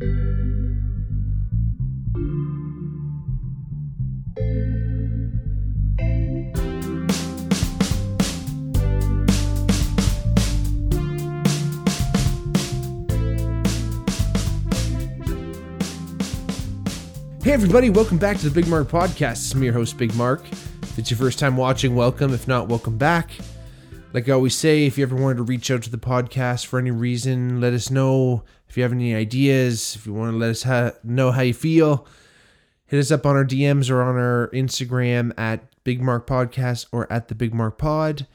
Hey, everybody, welcome back to the Big Mark Podcast. I'm your host, Big Mark. If it's your first time watching, welcome. If not, welcome back. Like I always say, if you ever wanted to reach out to the podcast for any reason, let us know. If you have any ideas, if you want to let us ha- know how you feel, hit us up on our DMs or on our Instagram at Big Mark Podcast or at the Big Mark Pod.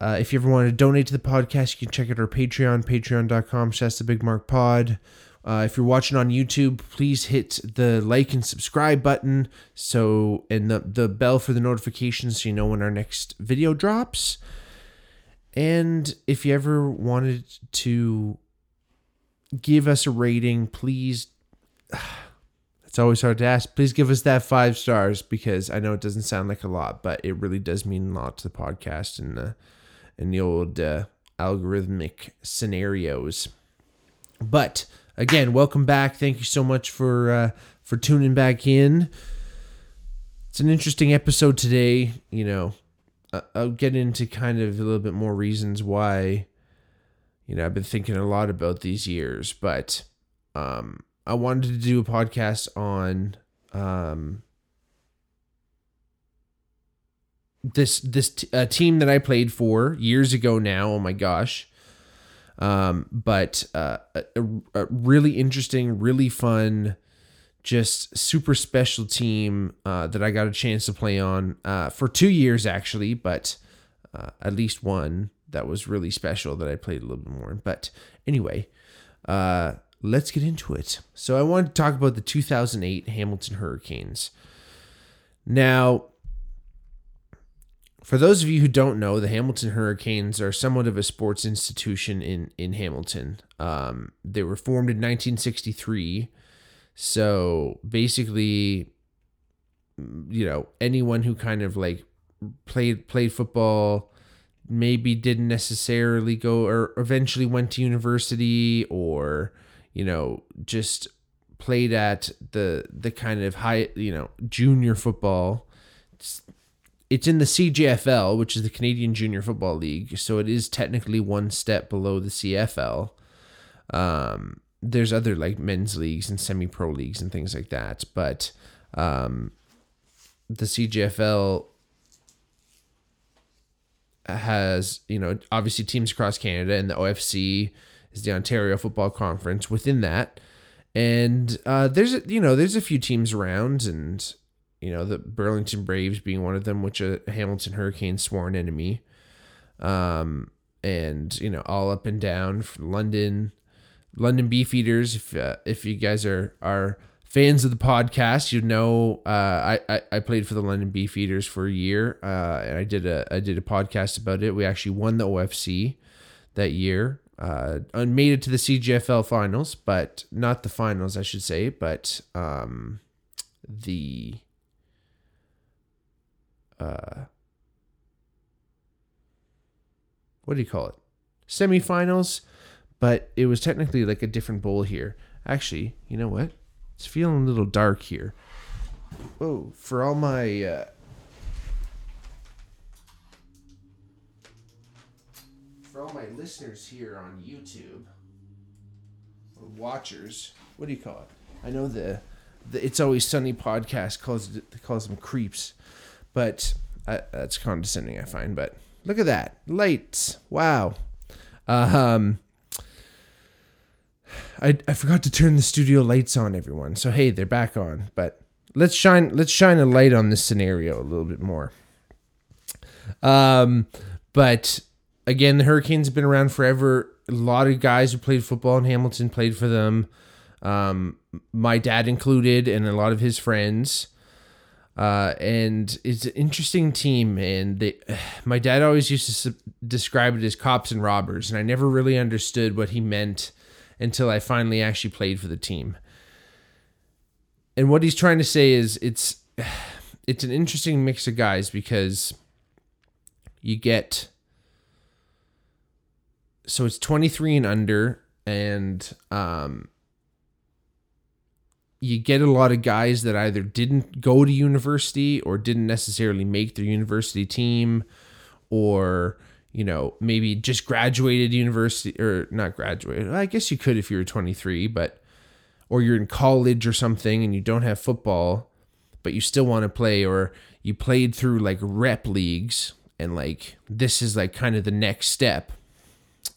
Uh, if you ever want to donate to the podcast, you can check out our Patreon, patreon.com slash the Big Mark Pod. Uh, if you're watching on YouTube, please hit the like and subscribe button so and the, the bell for the notifications so you know when our next video drops. And if you ever wanted to give us a rating, please it's always hard to ask. Please give us that five stars because I know it doesn't sound like a lot, but it really does mean a lot to the podcast and the and the old uh, algorithmic scenarios. But again, welcome back. Thank you so much for uh, for tuning back in. It's an interesting episode today. You know, I'll get into kind of a little bit more reasons why. You know, I've been thinking a lot about these years, but um, I wanted to do a podcast on um, this this t- uh, team that I played for years ago now. Oh my gosh. Um, but uh, a, a, really interesting, really fun, just super special team uh, that I got a chance to play on uh, for two years actually, but uh, at least one that was really special that I played a little bit more. But anyway, uh, let's get into it. So I wanted to talk about the 2008 Hamilton Hurricanes. Now, for those of you who don't know, the Hamilton Hurricanes are somewhat of a sports institution in in Hamilton. Um, they were formed in 1963, so basically, you know, anyone who kind of like played played football, maybe didn't necessarily go or eventually went to university or you know just played at the the kind of high you know junior football it's in the CJFL, which is the Canadian Junior Football League, so it is technically one step below the CFL. Um, there's other like men's leagues and semi-pro leagues and things like that, but um, the CJFL has you know obviously teams across Canada, and the OFC is the Ontario Football Conference within that. And uh, there's you know there's a few teams around, and you know, the Burlington Braves being one of them, which a Hamilton Hurricanes sworn enemy. Um, and you know, all up and down London, London Beefeaters. If uh, if you guys are are fans of the podcast, you know, uh, I, I I played for the London Beefeaters for a year, uh, and I did a I did a podcast about it. We actually won the OFC that year. Uh, made it to the CJFL finals, but not the finals, I should say, but um, the uh, what do you call it? Semifinals, but it was technically like a different bowl here. Actually, you know what? It's feeling a little dark here. Oh, for all my uh, for all my listeners here on YouTube or watchers, what do you call it? I know the the It's Always Sunny podcast calls it, calls them creeps. But uh, that's condescending, I find. But look at that lights! Wow. Um, I I forgot to turn the studio lights on, everyone. So hey, they're back on. But let's shine let's shine a light on this scenario a little bit more. Um, but again, the Hurricanes have been around forever. A lot of guys who played football in Hamilton played for them. Um, my dad included, and a lot of his friends. Uh, and it's an interesting team. And they, my dad always used to describe it as cops and robbers, and I never really understood what he meant until I finally actually played for the team. And what he's trying to say is it's it's an interesting mix of guys because you get so it's 23 and under and um you get a lot of guys that either didn't go to university or didn't necessarily make their university team or you know maybe just graduated university or not graduated. I guess you could if you were 23 but or you're in college or something and you don't have football but you still want to play or you played through like rep leagues and like this is like kind of the next step.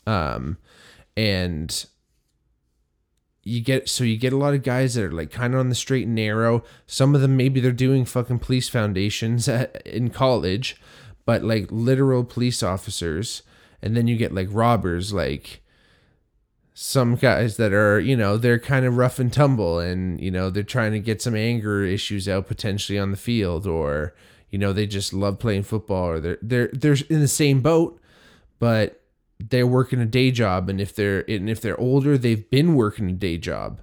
Um and you get so you get a lot of guys that are like kind of on the straight and narrow. Some of them maybe they're doing fucking police foundations at, in college, but like literal police officers. And then you get like robbers, like some guys that are you know they're kind of rough and tumble, and you know they're trying to get some anger issues out potentially on the field, or you know they just love playing football, or they're they're they're in the same boat, but they're working a day job and if they're and if they're older they've been working a day job.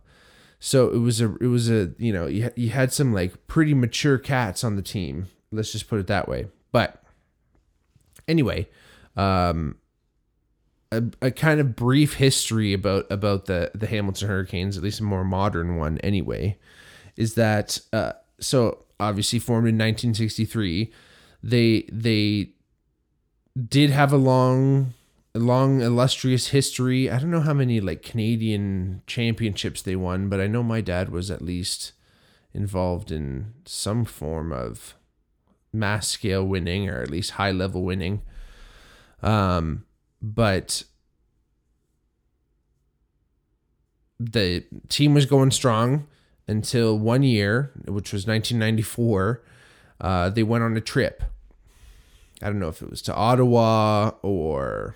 So it was a it was a you know you, you had some like pretty mature cats on the team. Let's just put it that way. But anyway um a, a kind of brief history about about the the hamilton hurricanes at least a more modern one anyway is that uh so obviously formed in 1963 they they did have a long long illustrious history. I don't know how many like Canadian championships they won, but I know my dad was at least involved in some form of mass scale winning or at least high level winning. Um, but the team was going strong until one year, which was 1994. Uh, they went on a trip. I don't know if it was to Ottawa or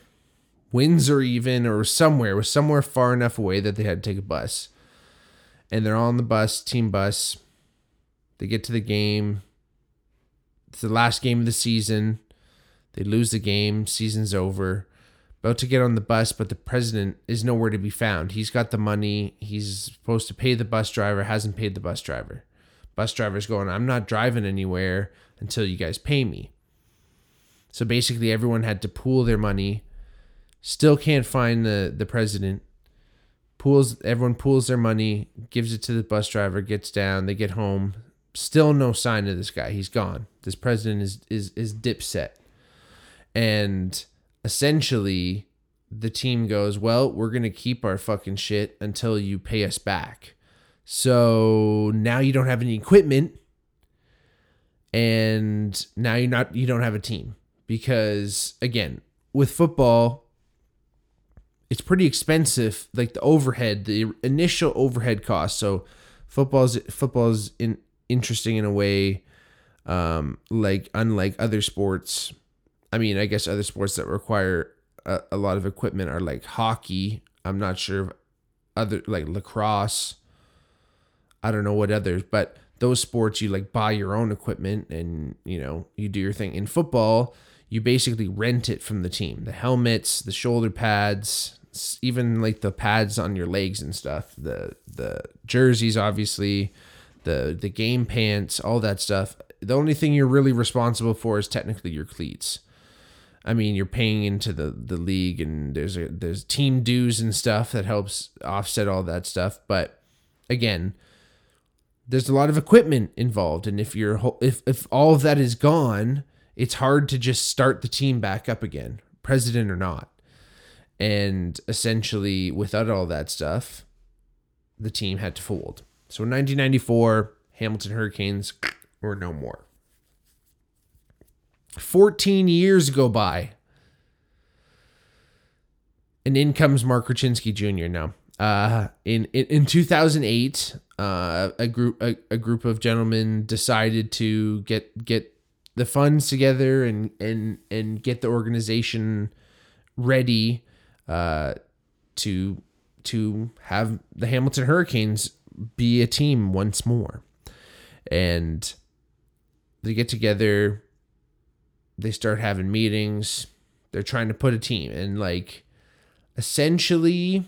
Windsor even or somewhere was somewhere far enough away that they had to take a bus. And they're on the bus, team bus. They get to the game. It's the last game of the season. They lose the game. Season's over. About to get on the bus, but the president is nowhere to be found. He's got the money. He's supposed to pay the bus driver, hasn't paid the bus driver. Bus driver's going, I'm not driving anywhere until you guys pay me. So basically, everyone had to pool their money Still can't find the the president. Pools everyone pools their money, gives it to the bus driver, gets down, they get home. Still no sign of this guy. He's gone. This president is is is dipset. And essentially the team goes, "Well, we're going to keep our fucking shit until you pay us back." So now you don't have any equipment and now you're not you don't have a team because again, with football, it's pretty expensive like the overhead the initial overhead cost. So football's football's in interesting in a way um like unlike other sports. I mean i guess other sports that require a, a lot of equipment are like hockey. I'm not sure if other like lacrosse. I don't know what others but those sports you like buy your own equipment and you know you do your thing. In football you basically rent it from the team the helmets the shoulder pads even like the pads on your legs and stuff, the the jerseys, obviously, the the game pants, all that stuff. The only thing you're really responsible for is technically your cleats. I mean, you're paying into the the league, and there's a there's team dues and stuff that helps offset all that stuff. But again, there's a lot of equipment involved, and if you're if if all of that is gone, it's hard to just start the team back up again, president or not. And essentially, without all that stuff, the team had to fold. So in 1994, Hamilton Hurricanes were no more. 14 years go by. And in comes Mark Rucinski Jr. now. Uh, in, in, in 2008, uh, a group a, a group of gentlemen decided to get get the funds together and and and get the organization ready uh, to to have the Hamilton Hurricanes be a team once more. And they get together, they start having meetings, they're trying to put a team and like essentially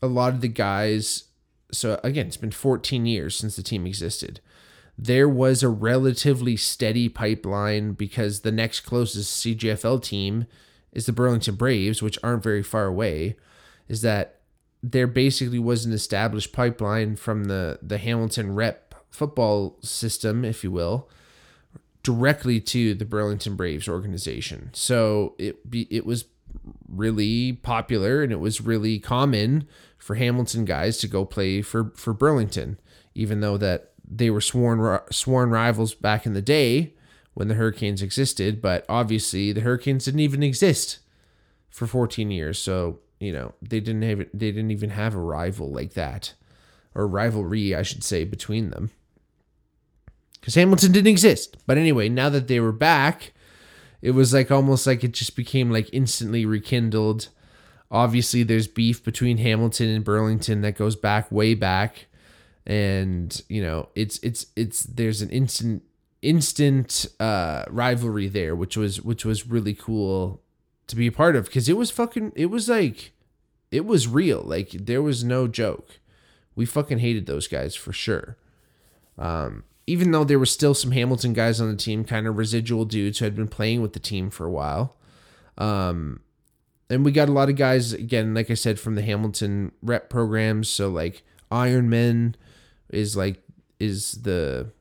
a lot of the guys so again, it's been 14 years since the team existed. There was a relatively steady pipeline because the next closest CJFL team is the Burlington Braves, which aren't very far away, is that there basically was an established pipeline from the the Hamilton rep football system, if you will, directly to the Burlington Braves organization. So it be it was really popular and it was really common for Hamilton guys to go play for for Burlington, even though that they were sworn sworn rivals back in the day when the Hurricanes existed. But obviously, the Hurricanes didn't even exist for 14 years, so you know they didn't have they didn't even have a rival like that, or rivalry, I should say, between them. Because Hamilton didn't exist. But anyway, now that they were back, it was like almost like it just became like instantly rekindled. Obviously, there's beef between Hamilton and Burlington that goes back way back, and you know it's it's it's there's an instant instant uh, rivalry there, which was which was really cool to be a part of. Because it was fucking it was like it was real. Like there was no joke. We fucking hated those guys for sure. Um, even though there were still some hamilton guys on the team kind of residual dudes who had been playing with the team for a while. Um, and we got a lot of guys again like i said from the hamilton rep programs. So like iron men is like is the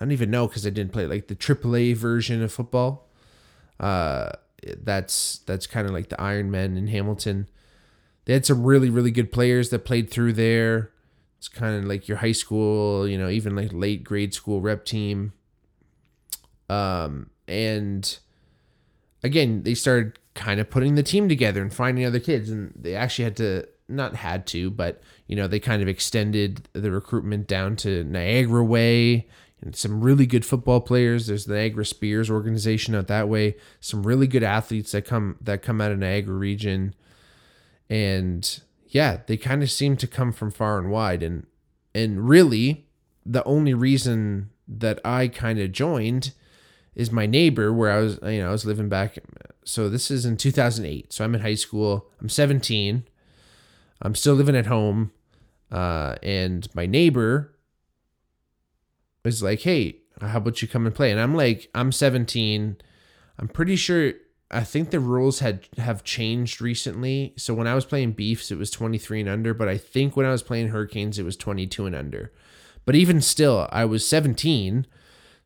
i don't even know because i didn't play like the aaa version of football uh that's that's kind of like the Iron Men in Hamilton. They had some really really good players that played through there. It's kind of like your high school, you know, even like late grade school rep team. Um, and again, they started kind of putting the team together and finding other kids, and they actually had to not had to, but you know, they kind of extended the recruitment down to Niagara Way and some really good football players. There's the Niagara Spears organization out that way. Some really good athletes that come that come out of Niagara region, and yeah, they kind of seem to come from far and wide. And and really, the only reason that I kind of joined is my neighbor, where I was you know I was living back. So this is in 2008. So I'm in high school. I'm 17. I'm still living at home. Uh, and my neighbor is like, hey, how about you come and play? And I'm like, I'm 17. I'm pretty sure I think the rules had have changed recently. So when I was playing Beefs, it was 23 and under, but I think when I was playing Hurricanes, it was 22 and under. But even still, I was 17.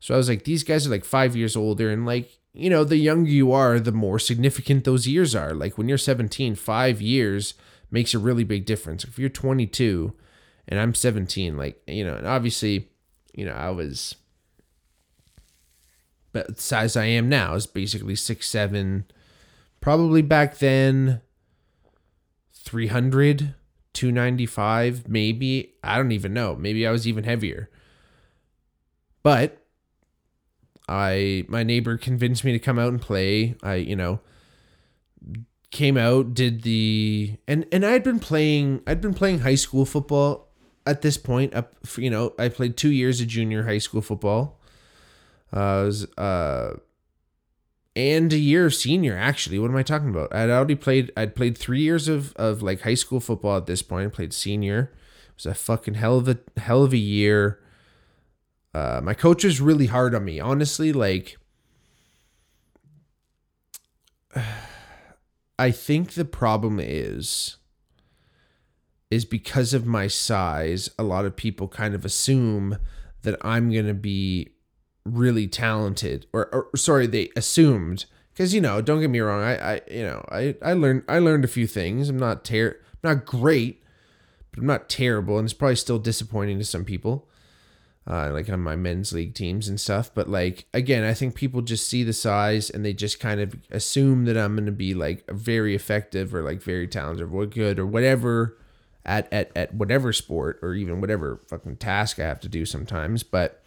So I was like, these guys are like five years older. And like, you know, the younger you are, the more significant those years are. Like when you're 17, five years makes a really big difference. If you're 22 and I'm 17, like, you know, and obviously you know, I was but the size I am now is basically six seven. Probably back then 300, 295, maybe. I don't even know. Maybe I was even heavier. But I my neighbor convinced me to come out and play. I, you know, came out, did the and and I'd been playing I'd been playing high school football at this point up you know i played two years of junior high school football. Uh, was, uh and a year of senior actually. What am i talking about? I'd already played i'd played three years of of like high school football at this point. I played senior. It was a fucking hell of a hell of a year. Uh my coach was really hard on me. Honestly like i think the problem is is because of my size, a lot of people kind of assume that I'm going to be really talented or, or sorry, they assumed because you know, don't get me wrong, I, I you know, I I learned I learned a few things. I'm not ter not great, but I'm not terrible and it's probably still disappointing to some people. Uh, like on my men's league teams and stuff. But like again, I think people just see the size and they just kind of assume that I'm gonna be like very effective or like very talented or good or whatever at, at, at whatever sport or even whatever fucking task I have to do sometimes. But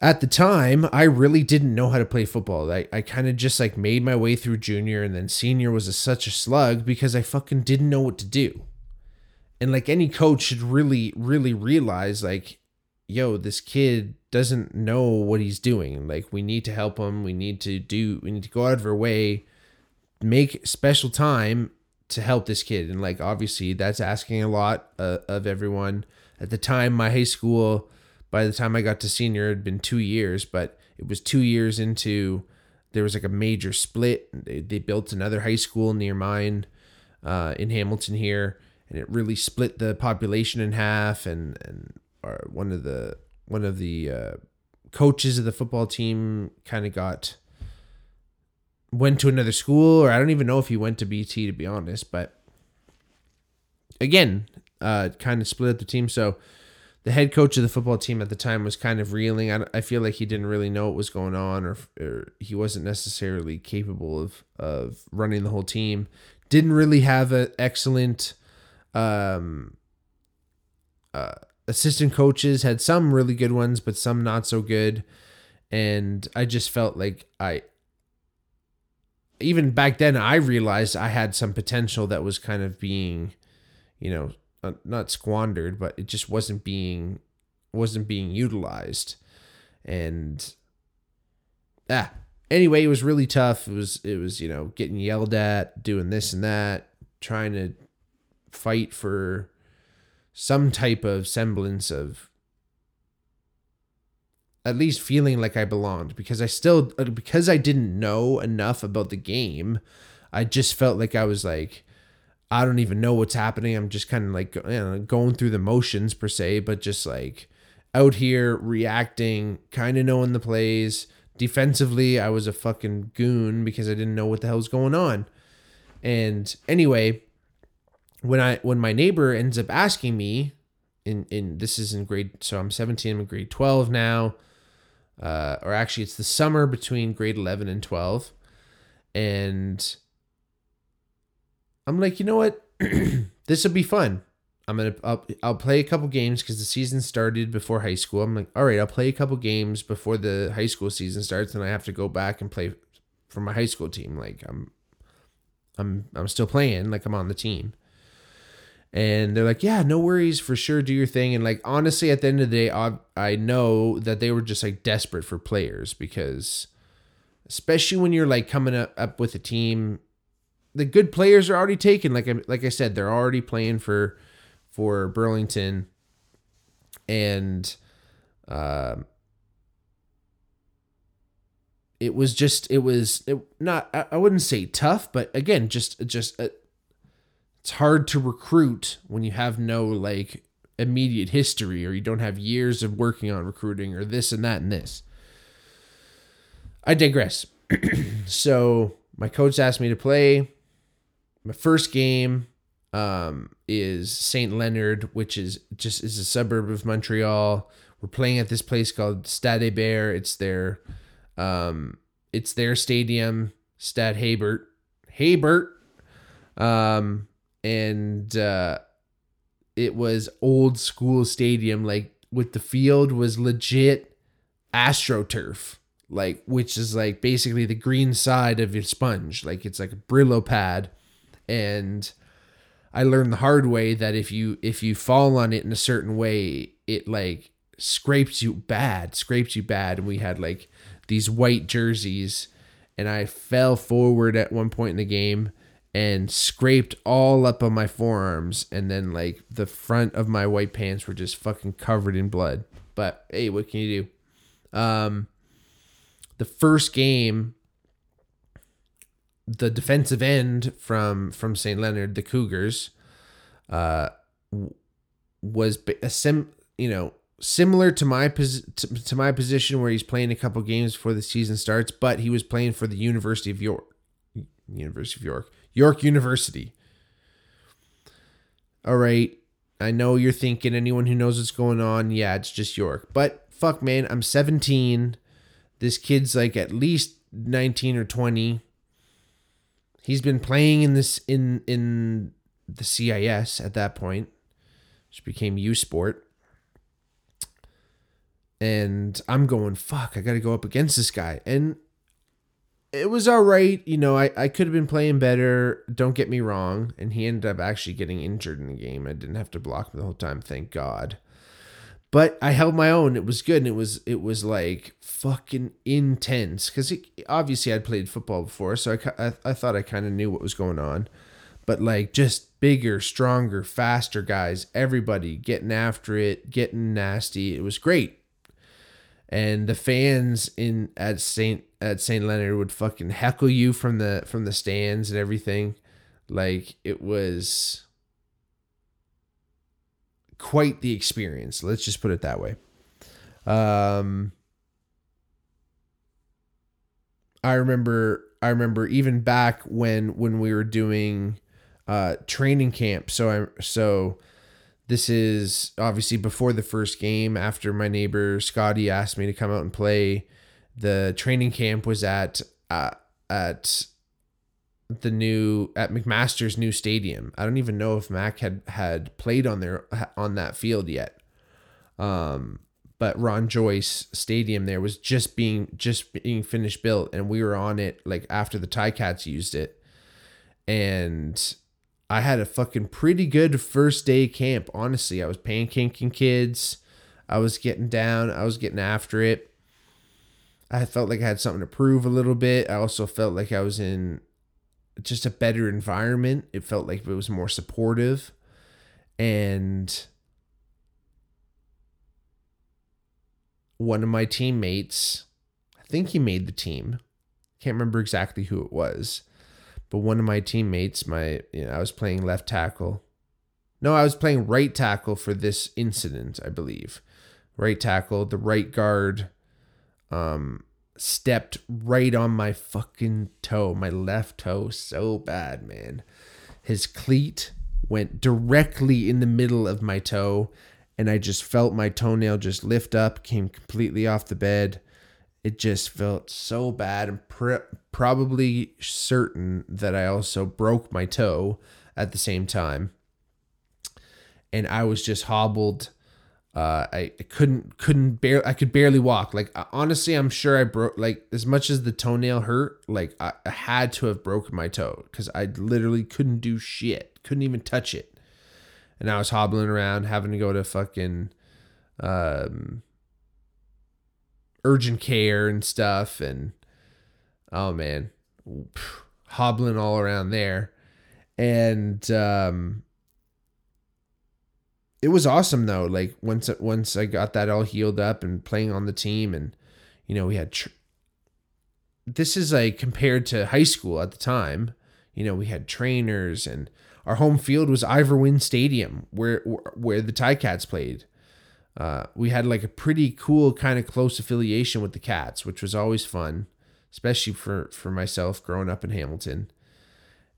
at the time, I really didn't know how to play football. I, I kind of just like made my way through junior and then senior was a, such a slug because I fucking didn't know what to do. And like any coach should really, really realize like, yo, this kid doesn't know what he's doing. Like we need to help him. We need to do, we need to go out of our way, make special time to help this kid and like obviously that's asking a lot uh, of everyone at the time my high school by the time i got to senior it had been two years but it was two years into there was like a major split they, they built another high school near mine uh, in Hamilton here, and it really split the population in half. And and one of the one of the uh, coaches of the football team kind of got went to another school, or I don't even know if he went to BT to be honest. But again, uh, kind of split up the team. So the head coach of the football team at the time was kind of reeling. I, I feel like he didn't really know what was going on, or, or he wasn't necessarily capable of of running the whole team. Didn't really have an excellent um, uh, assistant coaches. Had some really good ones, but some not so good. And I just felt like I, even back then, I realized I had some potential that was kind of being, you know, not squandered, but it just wasn't being wasn't being utilized. And ah, anyway, it was really tough. It was it was, you know, getting yelled at, doing this and that, trying to fight for some type of semblance of at least feeling like I belonged because I still because I didn't know enough about the game, I just felt like I was like I don't even know what's happening. I'm just kind of like you know, going through the motions per se, but just like out here reacting, kind of knowing the plays. Defensively, I was a fucking goon because I didn't know what the hell's going on. And anyway, when I when my neighbor ends up asking me in in this is in grade so I'm 17, I'm in grade 12 now. Uh, or actually it's the summer between grade 11 and 12 and I'm like, you know what? this will be fun. I'm gonna I'll, I'll play a couple games because the season started before high school. I'm like, all right, I'll play a couple games before the high school season starts, and I have to go back and play for my high school team. Like I'm, I'm I'm still playing. Like I'm on the team. And they're like, yeah, no worries, for sure, do your thing. And like honestly, at the end of the day, I I know that they were just like desperate for players because, especially when you're like coming up up with a team the good players are already taken. Like I like I said, they're already playing for for Burlington, and uh, it was just it was it, not I, I wouldn't say tough, but again, just just uh, it's hard to recruit when you have no like immediate history or you don't have years of working on recruiting or this and that and this. I digress. so my coach asked me to play my first game um, is Saint Leonard, which is just is a suburb of Montreal. We're playing at this place called Stade Bear. It's their um, it's their stadium, Stade Hébert. Hébert. Um, and uh, it was old school stadium, like with the field was legit astroturf like which is like basically the green side of your sponge. Like it's like a brillo pad. And I learned the hard way that if you if you fall on it in a certain way, it like scrapes you bad, scrapes you bad. And we had like these white jerseys, and I fell forward at one point in the game and scraped all up on my forearms, and then like the front of my white pants were just fucking covered in blood. But hey, what can you do? Um, the first game the defensive end from from St. Leonard, the Cougars, uh, was a sim, you know, similar to my pos- to, to my position where he's playing a couple games before the season starts, but he was playing for the University of York, University of York, York University. All right, I know you're thinking anyone who knows what's going on, yeah, it's just York. But fuck man, I'm 17. This kid's like at least 19 or 20 He's been playing in this in in the CIS at that point, which became U Sport. And I'm going, fuck, I gotta go up against this guy. And it was all right. You know, I, I could have been playing better. Don't get me wrong. And he ended up actually getting injured in the game. I didn't have to block him the whole time, thank God but I held my own. It was good, and it was it was like fucking intense because obviously I'd played football before, so I I, I thought I kind of knew what was going on, but like just bigger, stronger, faster guys, everybody getting after it, getting nasty. It was great, and the fans in at Saint at Saint Leonard would fucking heckle you from the from the stands and everything. Like it was quite the experience. Let's just put it that way. Um I remember I remember even back when when we were doing uh training camp. So I so this is obviously before the first game after my neighbor Scotty asked me to come out and play. The training camp was at uh, at the new at McMaster's new stadium. I don't even know if Mac had had played on there on that field yet. Um, but Ron Joyce Stadium there was just being just being finished built, and we were on it like after the Ticats used it, and I had a fucking pretty good first day camp. Honestly, I was pancaking kids, I was getting down, I was getting after it. I felt like I had something to prove a little bit. I also felt like I was in just a better environment. It felt like it was more supportive. And one of my teammates, I think he made the team. Can't remember exactly who it was. But one of my teammates, my you know, I was playing left tackle. No, I was playing right tackle for this incident, I believe. Right tackle, the right guard um stepped right on my fucking toe, my left toe, so bad, man. His cleat went directly in the middle of my toe, and I just felt my toenail just lift up, came completely off the bed. It just felt so bad. Pr- probably certain that I also broke my toe at the same time. And I was just hobbled uh, I, I couldn't couldn't bear I could barely walk. Like honestly, I'm sure I broke like as much as the toenail hurt. Like I, I had to have broken my toe because I literally couldn't do shit. Couldn't even touch it, and I was hobbling around, having to go to fucking um, urgent care and stuff. And oh man, hobbling all around there, and um, it was awesome though. Like once once I got that all healed up and playing on the team, and you know we had. Tr- this is like compared to high school at the time. You know we had trainers, and our home field was Ivor Wynne Stadium, where where the Ticats played. Uh, we had like a pretty cool kind of close affiliation with the Cats, which was always fun, especially for for myself growing up in Hamilton.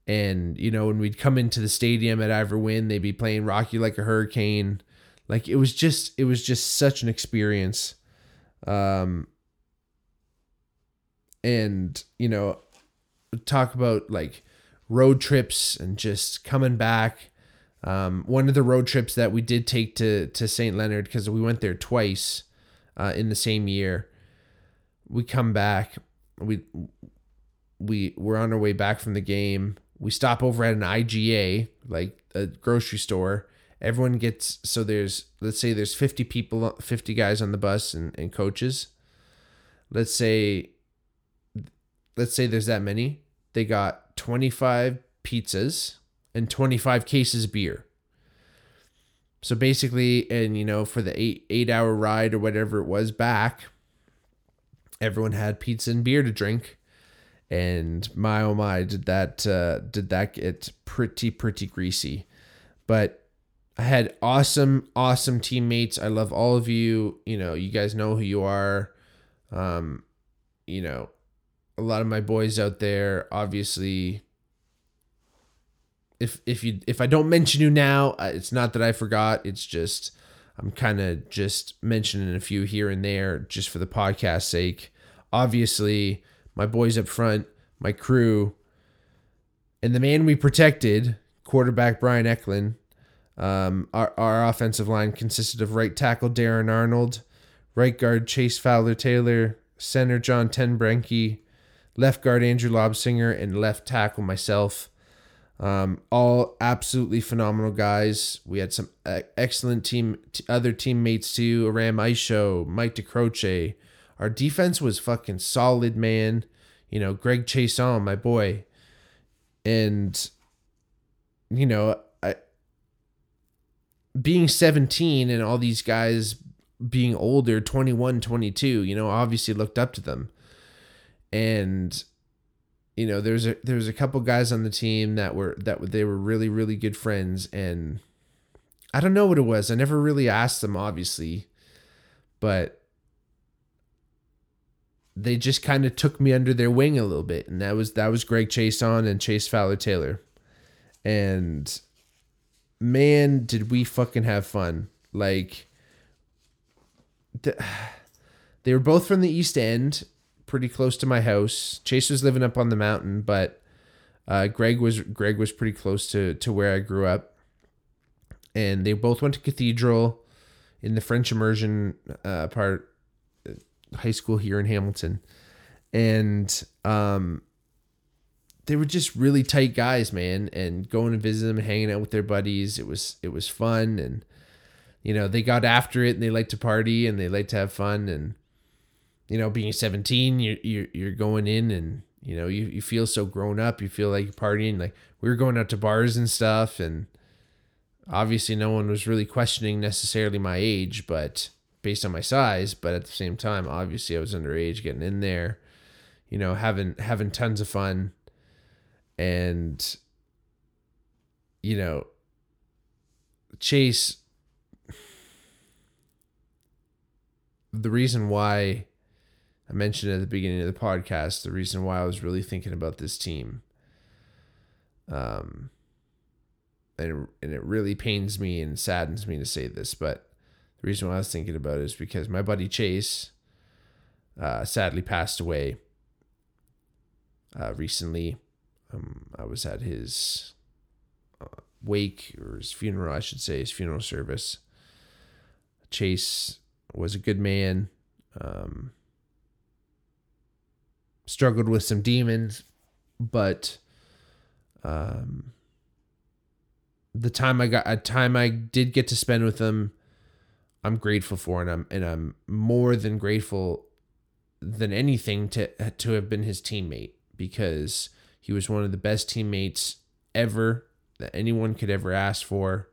And, you know, when we'd come into the stadium at Ivor Wynne, they'd be playing "Rock You Like a Hurricane. Like it was just it was just such an experience. Um and, you know, talk about like road trips and just coming back. Um, one of the road trips that we did take to to St. Leonard because we went there twice uh, in the same year. We come back, we we were on our way back from the game, we stop over at an IGA, like a grocery store. Everyone gets so there's let's say there's 50 people 50 guys on the bus and, and coaches. Let's say let's say there's that many. They got 25 pizzas and 25 cases of beer. So basically, and you know, for the eight eight hour ride or whatever it was back, everyone had pizza and beer to drink. And my oh my did that uh, did that get pretty pretty greasy. But i had awesome awesome teammates. I love all of you. You know you guys know who you are. Um you know a lot of my boys out there obviously if if you if i don't mention you now it's not that i forgot it's just i'm kind of just mentioning a few here and there just for the podcast sake obviously my boys up front, my crew, and the man we protected, quarterback Brian Eklund. Um, our, our offensive line consisted of right tackle Darren Arnold, right guard Chase Fowler Taylor, center John Tenbrenke, left guard Andrew Lobsinger, and left tackle myself. Um, all absolutely phenomenal guys. We had some excellent team, t- other teammates too. Aram Isho, Mike DeCroce, our defense was fucking solid, man. You know, Greg Chason, my boy. And you know, I being 17 and all these guys being older, 21, 22, you know, obviously looked up to them. And you know, there's a there was a couple guys on the team that were that they were really really good friends, and I don't know what it was. I never really asked them, obviously, but they just kind of took me under their wing a little bit, and that was that was Greg Chase on and Chase Fowler Taylor, and man, did we fucking have fun! Like, the, they were both from the East End, pretty close to my house. Chase was living up on the mountain, but uh, Greg was Greg was pretty close to to where I grew up, and they both went to Cathedral in the French immersion uh, part high school here in Hamilton, and um, they were just really tight guys, man. And going to visit them hanging out with their buddies, it was it was fun, and you know they got after it and they liked to party and they liked to have fun, and you know being seventeen, you you you're going in and you know you, you feel so grown up, you feel like you're partying. Like we were going out to bars and stuff, and obviously no one was really questioning necessarily my age, but based on my size, but at the same time, obviously I was underage getting in there, you know, having having tons of fun and you know Chase the reason why I mentioned at the beginning of the podcast, the reason why I was really thinking about this team um and and it really pains me and saddens me to say this, but the reason why I was thinking about it is because my buddy Chase uh, sadly passed away uh, recently. Um, I was at his uh, wake or his funeral, I should say, his funeral service. Chase was a good man. Um, struggled with some demons, but um, the time I got, a time I did get to spend with him I'm grateful for, and I'm and I'm more than grateful than anything to to have been his teammate because he was one of the best teammates ever that anyone could ever ask for.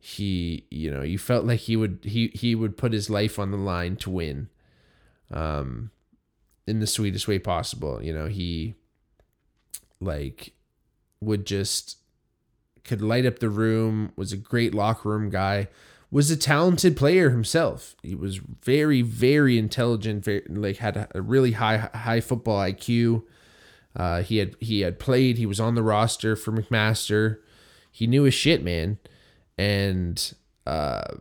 He, you know, you felt like he would he he would put his life on the line to win, um, in the sweetest way possible. You know, he like would just could light up the room. Was a great locker room guy was a talented player himself. He was very, very intelligent. Very, like had a really high, high football IQ. Uh, he had he had played. He was on the roster for McMaster. He knew his shit, man. And uh,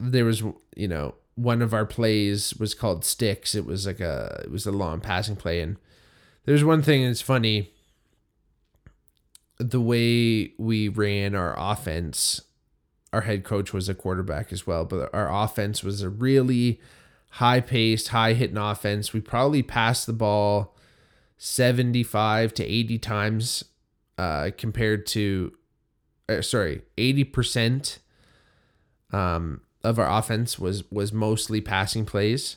there was, you know, one of our plays was called sticks. It was like a it was a long passing play, and there's one thing that's funny the way we ran our offense, our head coach was a quarterback as well, but our offense was a really high paced, high hitting offense. We probably passed the ball 75 to 80 times uh, compared to, uh, sorry, 80% um, of our offense was was mostly passing plays.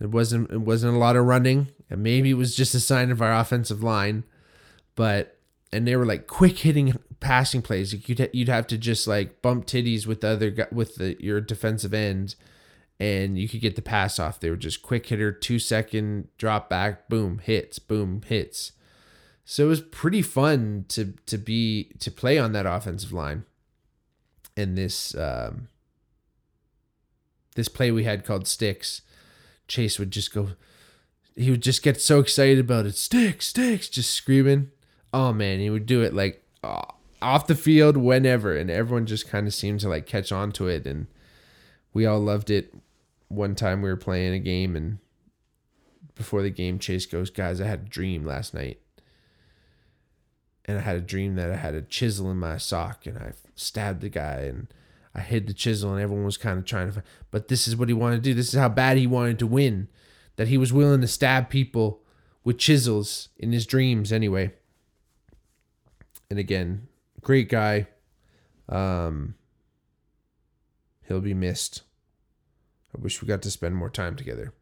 It wasn't it wasn't a lot of running, and maybe it was just a sign of our offensive line, but and they were like quick hitting passing plays. You'd you'd have to just like bump titties with the other with the your defensive end, and you could get the pass off. They were just quick hitter, two second drop back, boom hits, boom hits. So it was pretty fun to to be to play on that offensive line. And this um, this play we had called sticks, Chase would just go. He would just get so excited about it. Sticks, sticks, just screaming oh man, he would do it like uh, off the field whenever, and everyone just kind of seemed to like catch on to it, and we all loved it. One time we were playing a game, and before the game, Chase goes, "Guys, I had a dream last night." And I had a dream that I had a chisel in my sock and I stabbed the guy and I hid the chisel and everyone was kind of trying to find, but this is what he wanted to do. This is how bad he wanted to win. That he was willing to stab people with chisels in his dreams anyway and again, great guy. Um, he'll be missed. I wish we got to spend more time together.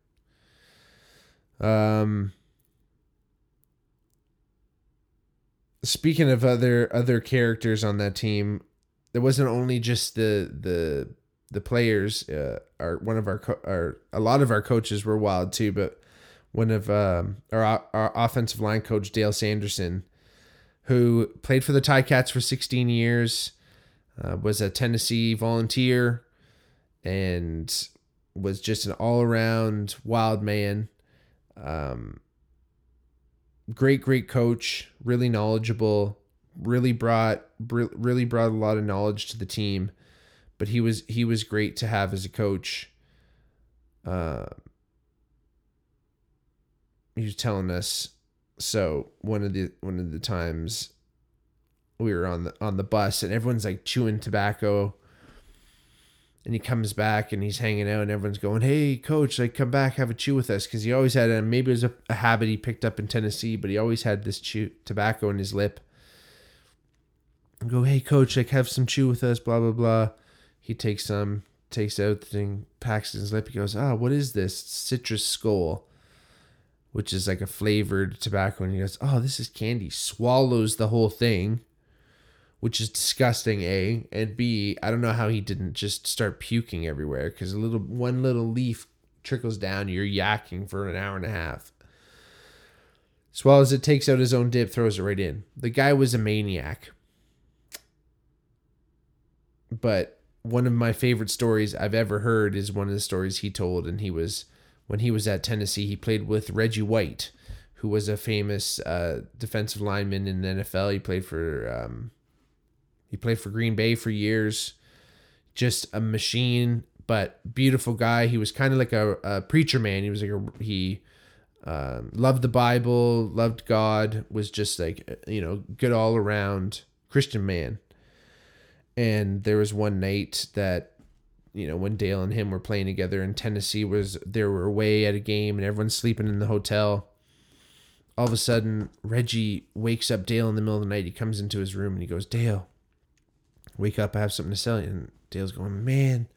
Um, speaking of other other characters on that team, it wasn't only just the the the players. Uh, our one of our co- our a lot of our coaches were wild too, but one of um, our our offensive line coach Dale Sanderson, who played for the Ticats for 16 years, uh, was a Tennessee volunteer, and was just an all around wild man. Um, great, great coach, really knowledgeable, really brought really brought a lot of knowledge to the team. But he was he was great to have as a coach. Uh, he was telling us so one of the one of the times we were on the on the bus and everyone's like chewing tobacco and he comes back and he's hanging out and everyone's going hey coach like come back have a chew with us because he always had a maybe it was a, a, habit he picked up in tennessee but he always had this chew tobacco in his lip and go hey coach like have some chew with us blah blah blah he takes some takes out the thing packs in his lip he goes ah what is this citrus Skoal which is like a flavored tobacco. And he goes, Oh, this is candy. Swallows the whole thing, which is disgusting, A. And B, I don't know how he didn't just start puking everywhere because a little one little leaf trickles down, you're yakking for an hour and a half. Swallows it, takes out his own dip, throws it right in. The guy was a maniac. But one of my favorite stories I've ever heard is one of the stories he told, and he was when he was at Tennessee, he played with Reggie White, who was a famous uh, defensive lineman in the NFL. He played for um, he played for Green Bay for years. Just a machine, but beautiful guy. He was kind of like a, a, preacher man. He was like a, he uh, loved the Bible, loved God, was just like you know good all around Christian man. And there was one night that you know, when Dale and him were playing together in Tennessee was they were away at a game and everyone's sleeping in the hotel. All of a sudden, Reggie wakes up Dale in the middle of the night. He comes into his room and he goes, Dale, wake up. I have something to tell you. And Dale's going, man,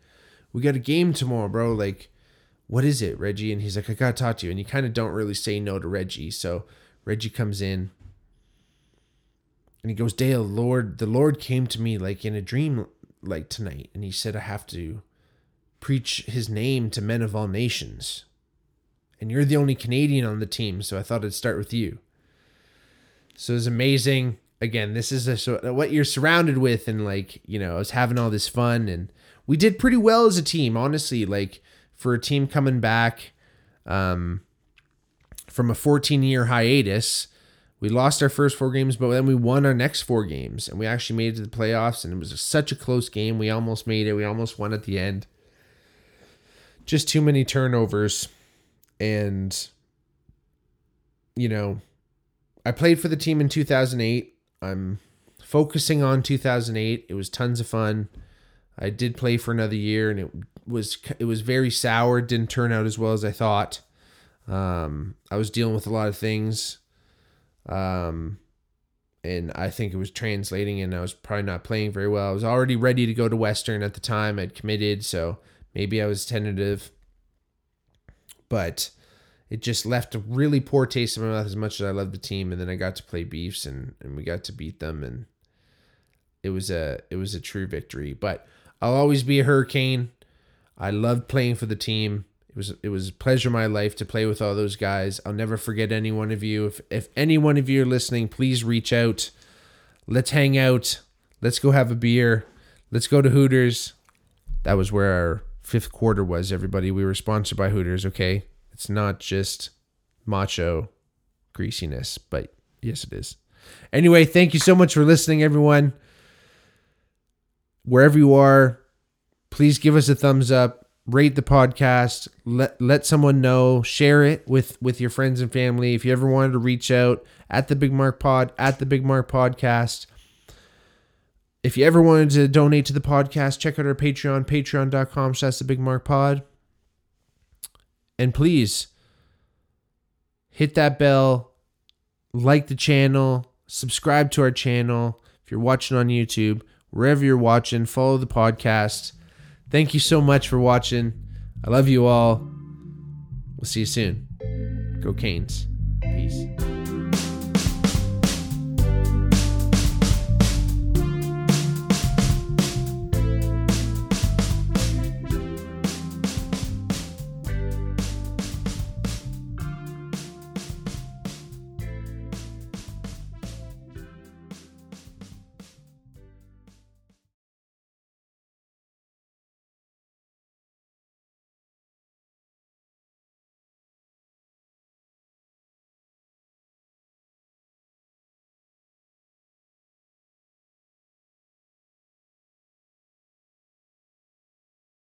we got a game tomorrow, bro. Like, what is it, Reggie? And he's like, I got to talk to you. And you kind of don't really say no to Reggie. So Reggie comes in and he goes, Dale, Lord, the Lord came to me like in a dream like tonight. And he said, I have to preach his name to men of all nations. And you're the only Canadian on the team, so I thought I'd start with you. So it's amazing. Again, this is a, so, what you're surrounded with, and like, you know, I was having all this fun, and we did pretty well as a team, honestly. Like, for a team coming back um, from a 14 year hiatus, we lost our first four games, but then we won our next four games, and we actually made it to the playoffs, and it was such a close game. We almost made it, we almost won at the end just too many turnovers. And, you know, I played for the team in 2008. I'm focusing on 2008. It was tons of fun. I did play for another year, and it was it was very sour. Didn't turn out as well as I thought. Um, I was dealing with a lot of things, um, and I think it was translating, and I was probably not playing very well. I was already ready to go to Western at the time. I'd committed, so Maybe I was tentative, but it just left a really poor taste in my mouth as much as I loved the team. And then I got to play Beefs and, and we got to beat them and it was a it was a true victory. But I'll always be a hurricane. I loved playing for the team. It was it was a pleasure my life to play with all those guys. I'll never forget any one of you. If if any one of you are listening, please reach out. Let's hang out. Let's go have a beer. Let's go to Hooters. That was where our fifth quarter was, everybody. We were sponsored by Hooters, okay? It's not just macho greasiness, but yes, it is. Anyway, thank you so much for listening, everyone. Wherever you are, please give us a thumbs up, rate the podcast, let let someone know, share it with with your friends and family. If you ever wanted to reach out at the Big Mark Pod, at the Big Mark Podcast, if you ever wanted to donate to the podcast, check out our Patreon, patreon.com slash the Big Mark Pod. And please hit that bell, like the channel, subscribe to our channel. If you're watching on YouTube, wherever you're watching, follow the podcast. Thank you so much for watching. I love you all. We'll see you soon. Go Canes. Peace.